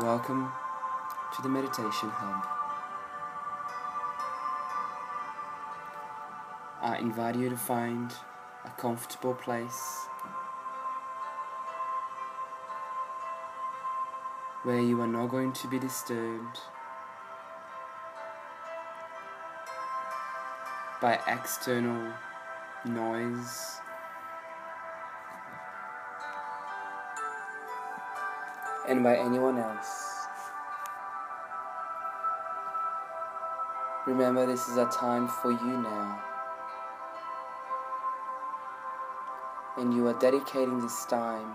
Welcome to the Meditation Hub. I invite you to find a comfortable place where you are not going to be disturbed by external noise. And by anyone else. Remember, this is a time for you now. And you are dedicating this time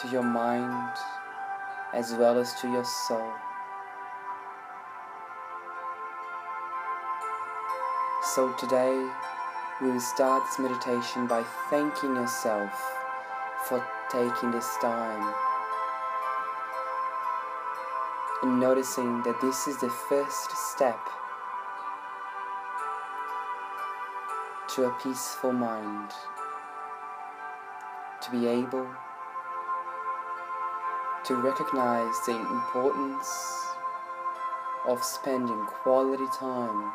to your mind as well as to your soul. So today we will start this meditation by thanking yourself for taking this time and noticing that this is the first step to a peaceful mind to be able to recognize the importance of spending quality time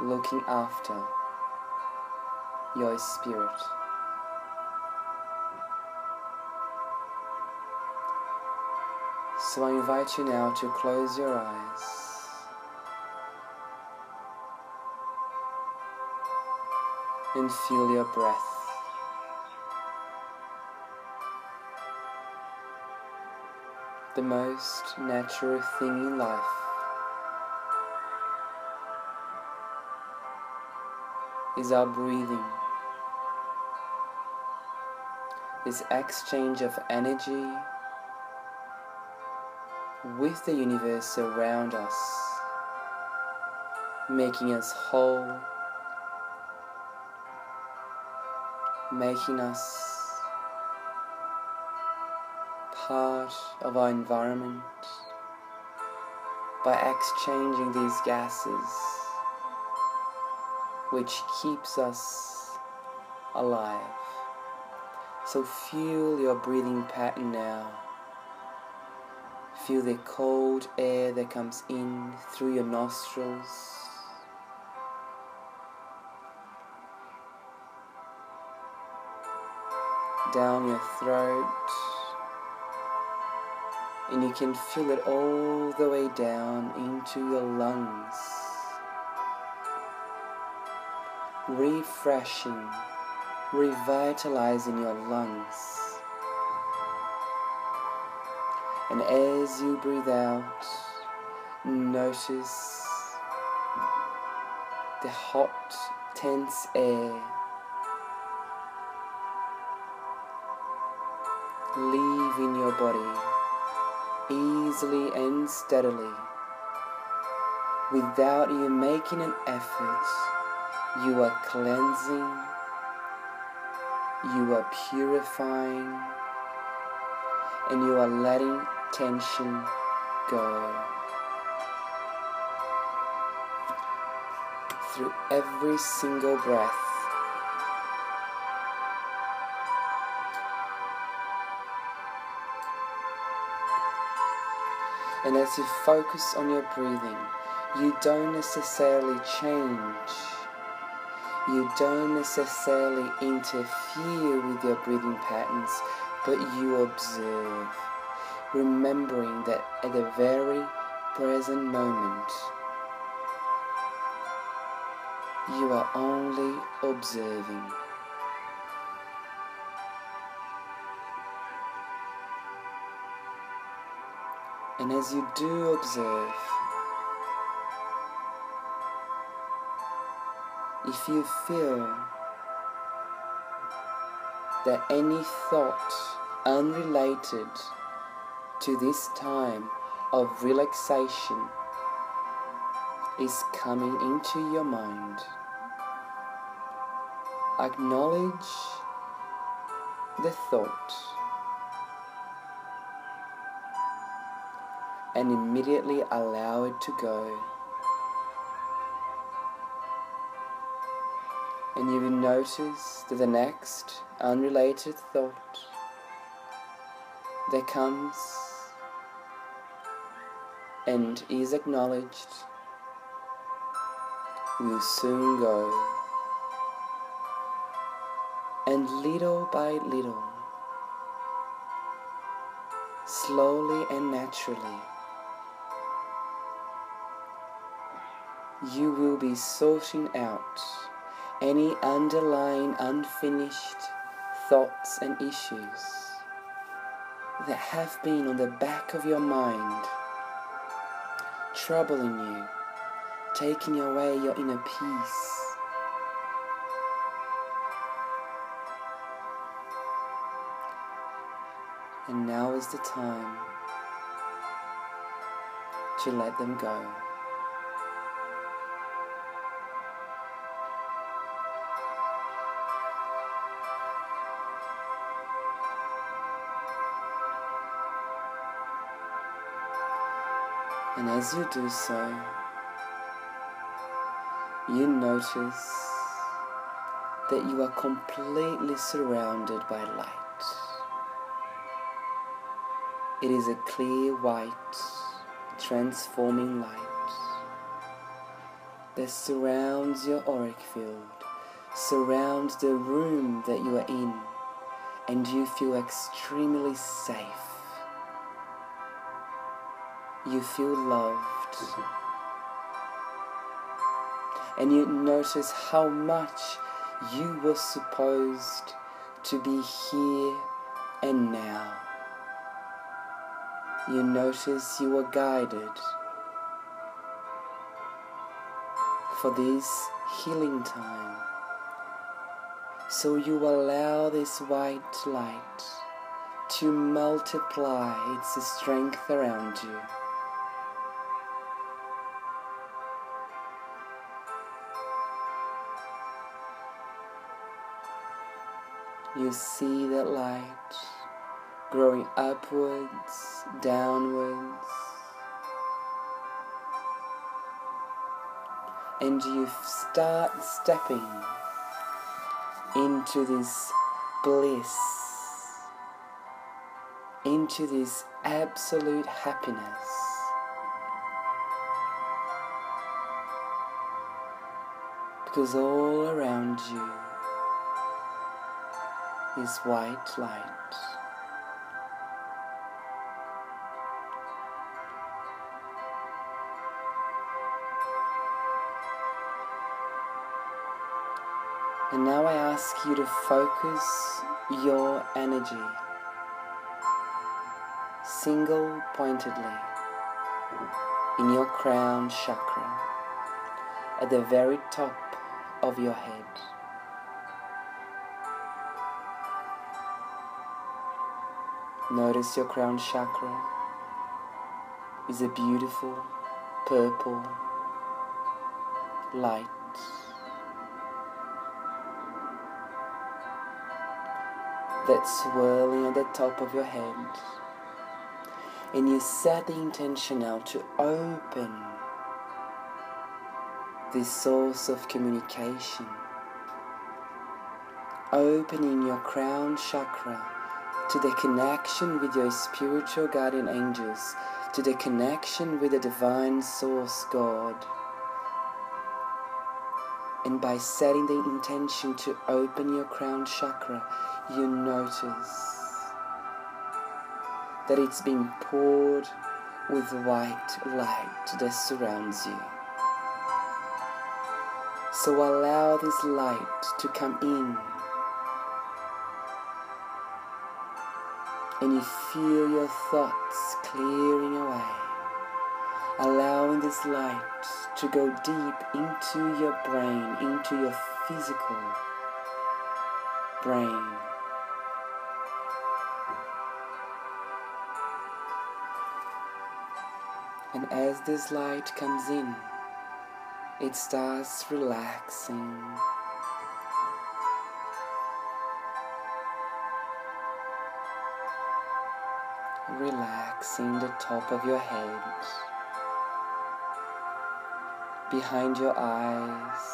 looking after your spirit. So I invite you now to close your eyes. And feel your breath. The most natural thing in life. is our breathing. This exchange of energy with the universe around us, making us whole, making us part of our environment by exchanging these gases which keeps us alive. So feel your breathing pattern now. Feel the cold air that comes in through your nostrils. Down your throat. And you can feel it all the way down into your lungs. Refreshing, revitalizing your lungs. And as you breathe out, notice the hot, tense air leaving your body easily and steadily without you making an effort. You are cleansing, you are purifying, and you are letting tension go. Through every single breath. And as you focus on your breathing, you don't necessarily change. You don't necessarily interfere with your breathing patterns, but you observe remembering that at the very present moment, you are only observing. And as you do observe, if you feel that any thought unrelated to this time of relaxation is coming into your mind. Acknowledge the thought and immediately allow it to go. And you will notice that the next unrelated thought that comes and is acknowledged will soon go. And little by little, slowly and naturally, you will be sorting out any underlying unfinished thoughts and issues that have been on the back of your mind, troubling you, taking away your inner peace. And now is the time to let them go. As you do so, you notice that you are completely surrounded by light. It is a clear white, transforming light that surrounds your auric field, surrounds the room that you are in, and you feel extremely safe you feel loved. Mm-hmm. And you notice how much you were supposed to be here and now. You notice you were guided for this healing time. So you allow this white light to multiply its strength around you. You see that light growing upwards, downwards, and you start stepping into this bliss, into this absolute happiness. Because all around you is white light. And now I ask you to focus your energy single pointedly in your crown chakra at the very top of your head. Notice your crown chakra is a beautiful purple light. That's swirling at the top of your head. And you set the intention now to open this source of communication. Opening your crown chakra to the connection with your spiritual guardian angels, to the connection with the divine source God. And by setting the intention to open your crown chakra, you notice that it's being poured with white light that surrounds you. So allow this light to come in and you feel your thoughts clearing away, allowing this light to go deep into your brain, into your physical brain. And as this light comes in, it starts relaxing relaxing the top of your head, behind your eyes,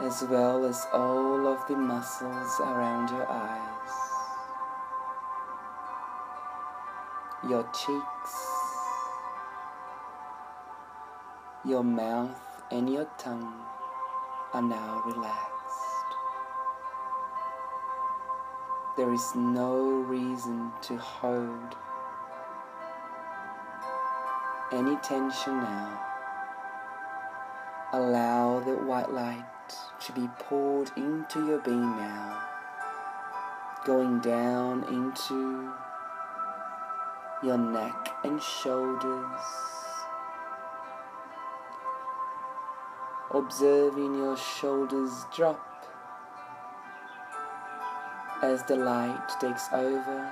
as well as all of the muscles around your eyes, your cheeks, your mouth, and your tongue are now relaxed. There is no reason to hold any tension now. Allow the white light to be poured into your being now, going down into your neck and shoulders. Observing your shoulders drop as the light takes over.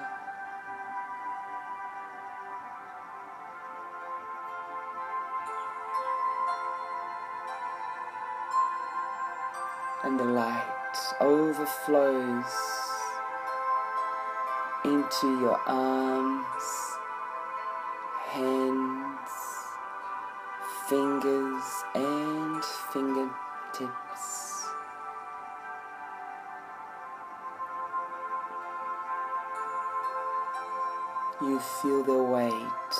And the light overflows into your arms, hands, fingers, and fingertips. You feel the weight,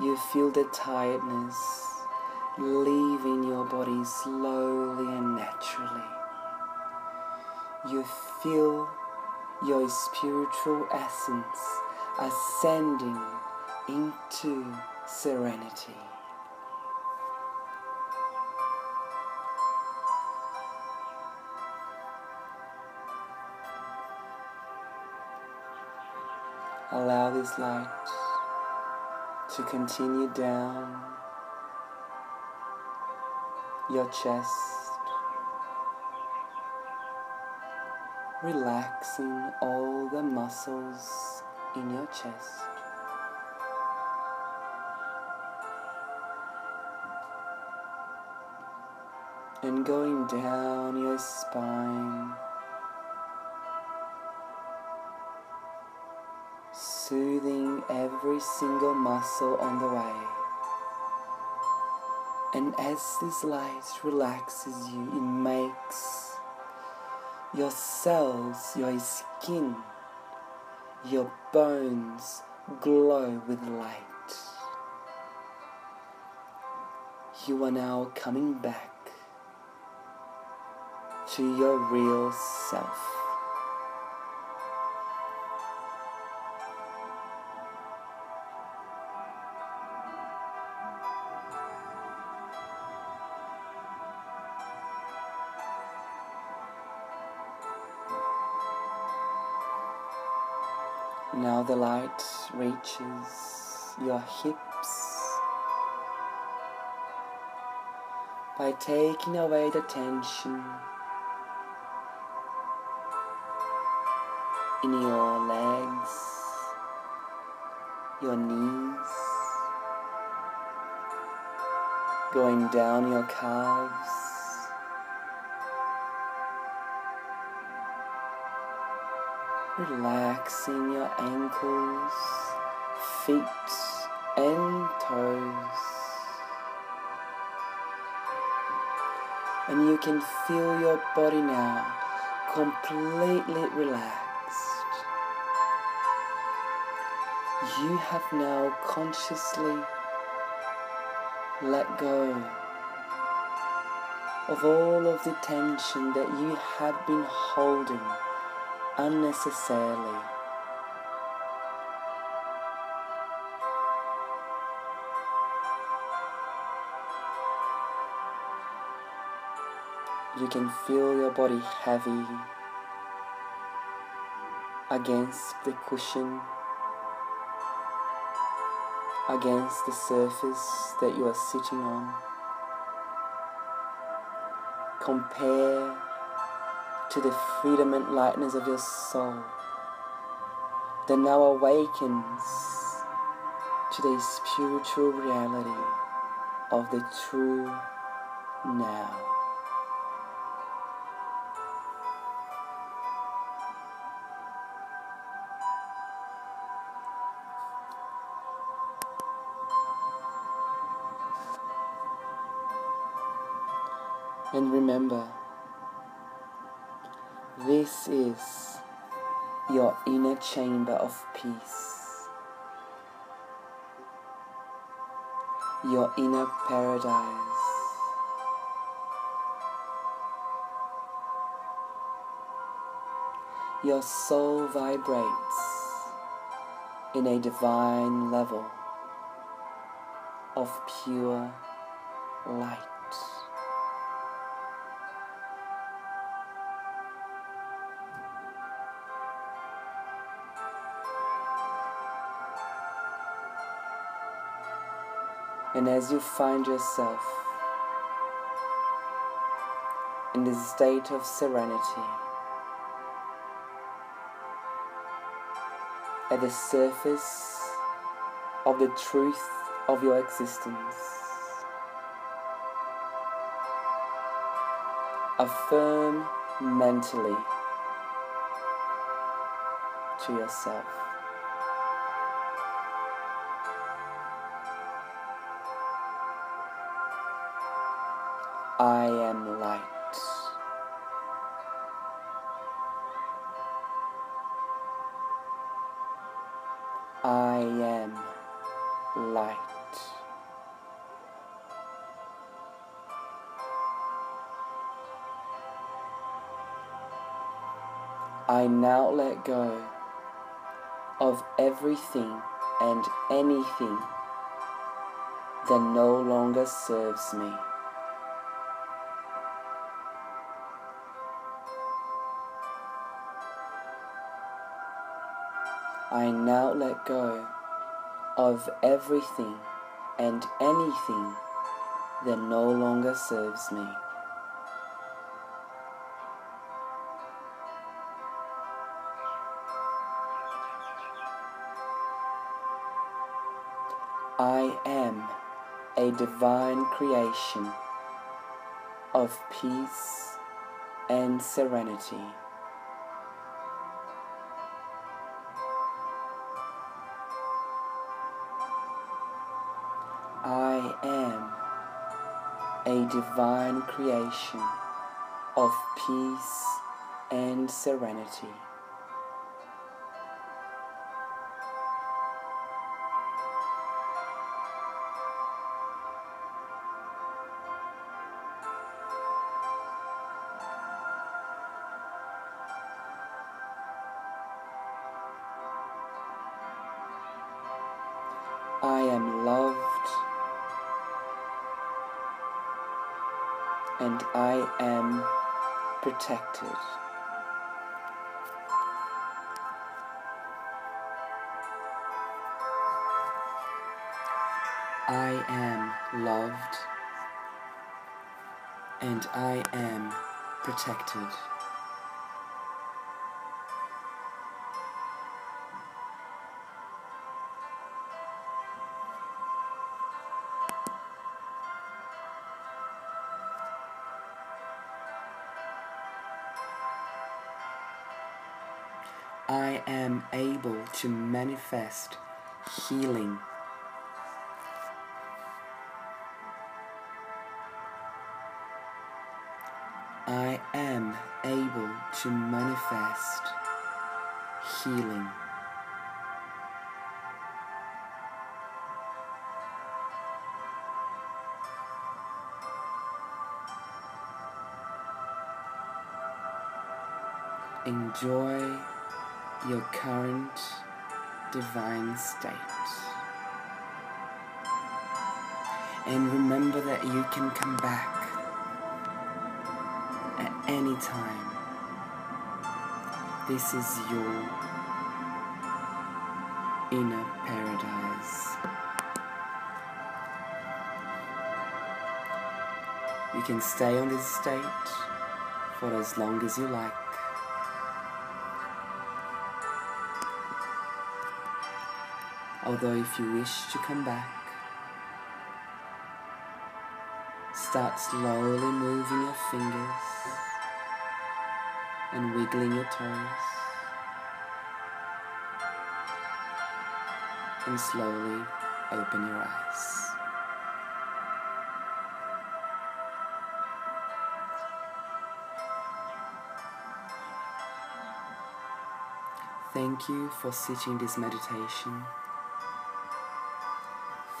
you feel the tiredness leaving your body slowly and naturally. You feel your spiritual essence ascending into serenity. Allow this light to continue down your chest, relaxing all the muscles in your chest. And going down your spine, soothing every single muscle on the way. And as this light relaxes you, it makes your cells, your skin, your bones glow with light. You are now coming back to your real self. The light reaches your hips by taking away the tension in your legs, your knees, going down your calves. Relaxing your ankles, feet, and toes. And you can feel your body now completely relaxed. You have now consciously let go of all of the tension that you have been holding unnecessarily. You can feel your body heavy against the cushion, against the surface that you are sitting on. Compare to the freedom and lightness of your soul that now awakens to the spiritual reality of the true now. And remember, this is your inner chamber of peace, your inner paradise. Your soul vibrates in a divine level of pure light. And as you find yourself in this state of serenity, at the surface of the truth of your existence. Affirm mentally to yourself. I am light. I am light. I now let go of everything and anything that no longer serves me. I now let go of everything and anything that no longer serves me. I am a divine creation of peace and serenity. A divine creation of peace and serenity. I am loved and I am protected. I am loved and I am protected. I am able to manifest healing. I am able to manifest healing. Enjoy your current divine state. And remember that you can come back at any time. This is your inner paradise. You can stay on this state for as long as you like. Although, if you wish to come back, start slowly moving your fingers and wiggling your toes, and slowly open your eyes. Thank you for sitting this meditation.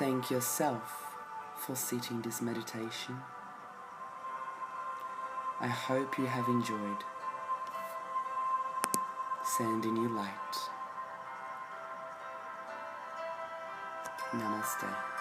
Thank yourself for sitting this meditation. I hope you have enjoyed. Sending you light. Namaste.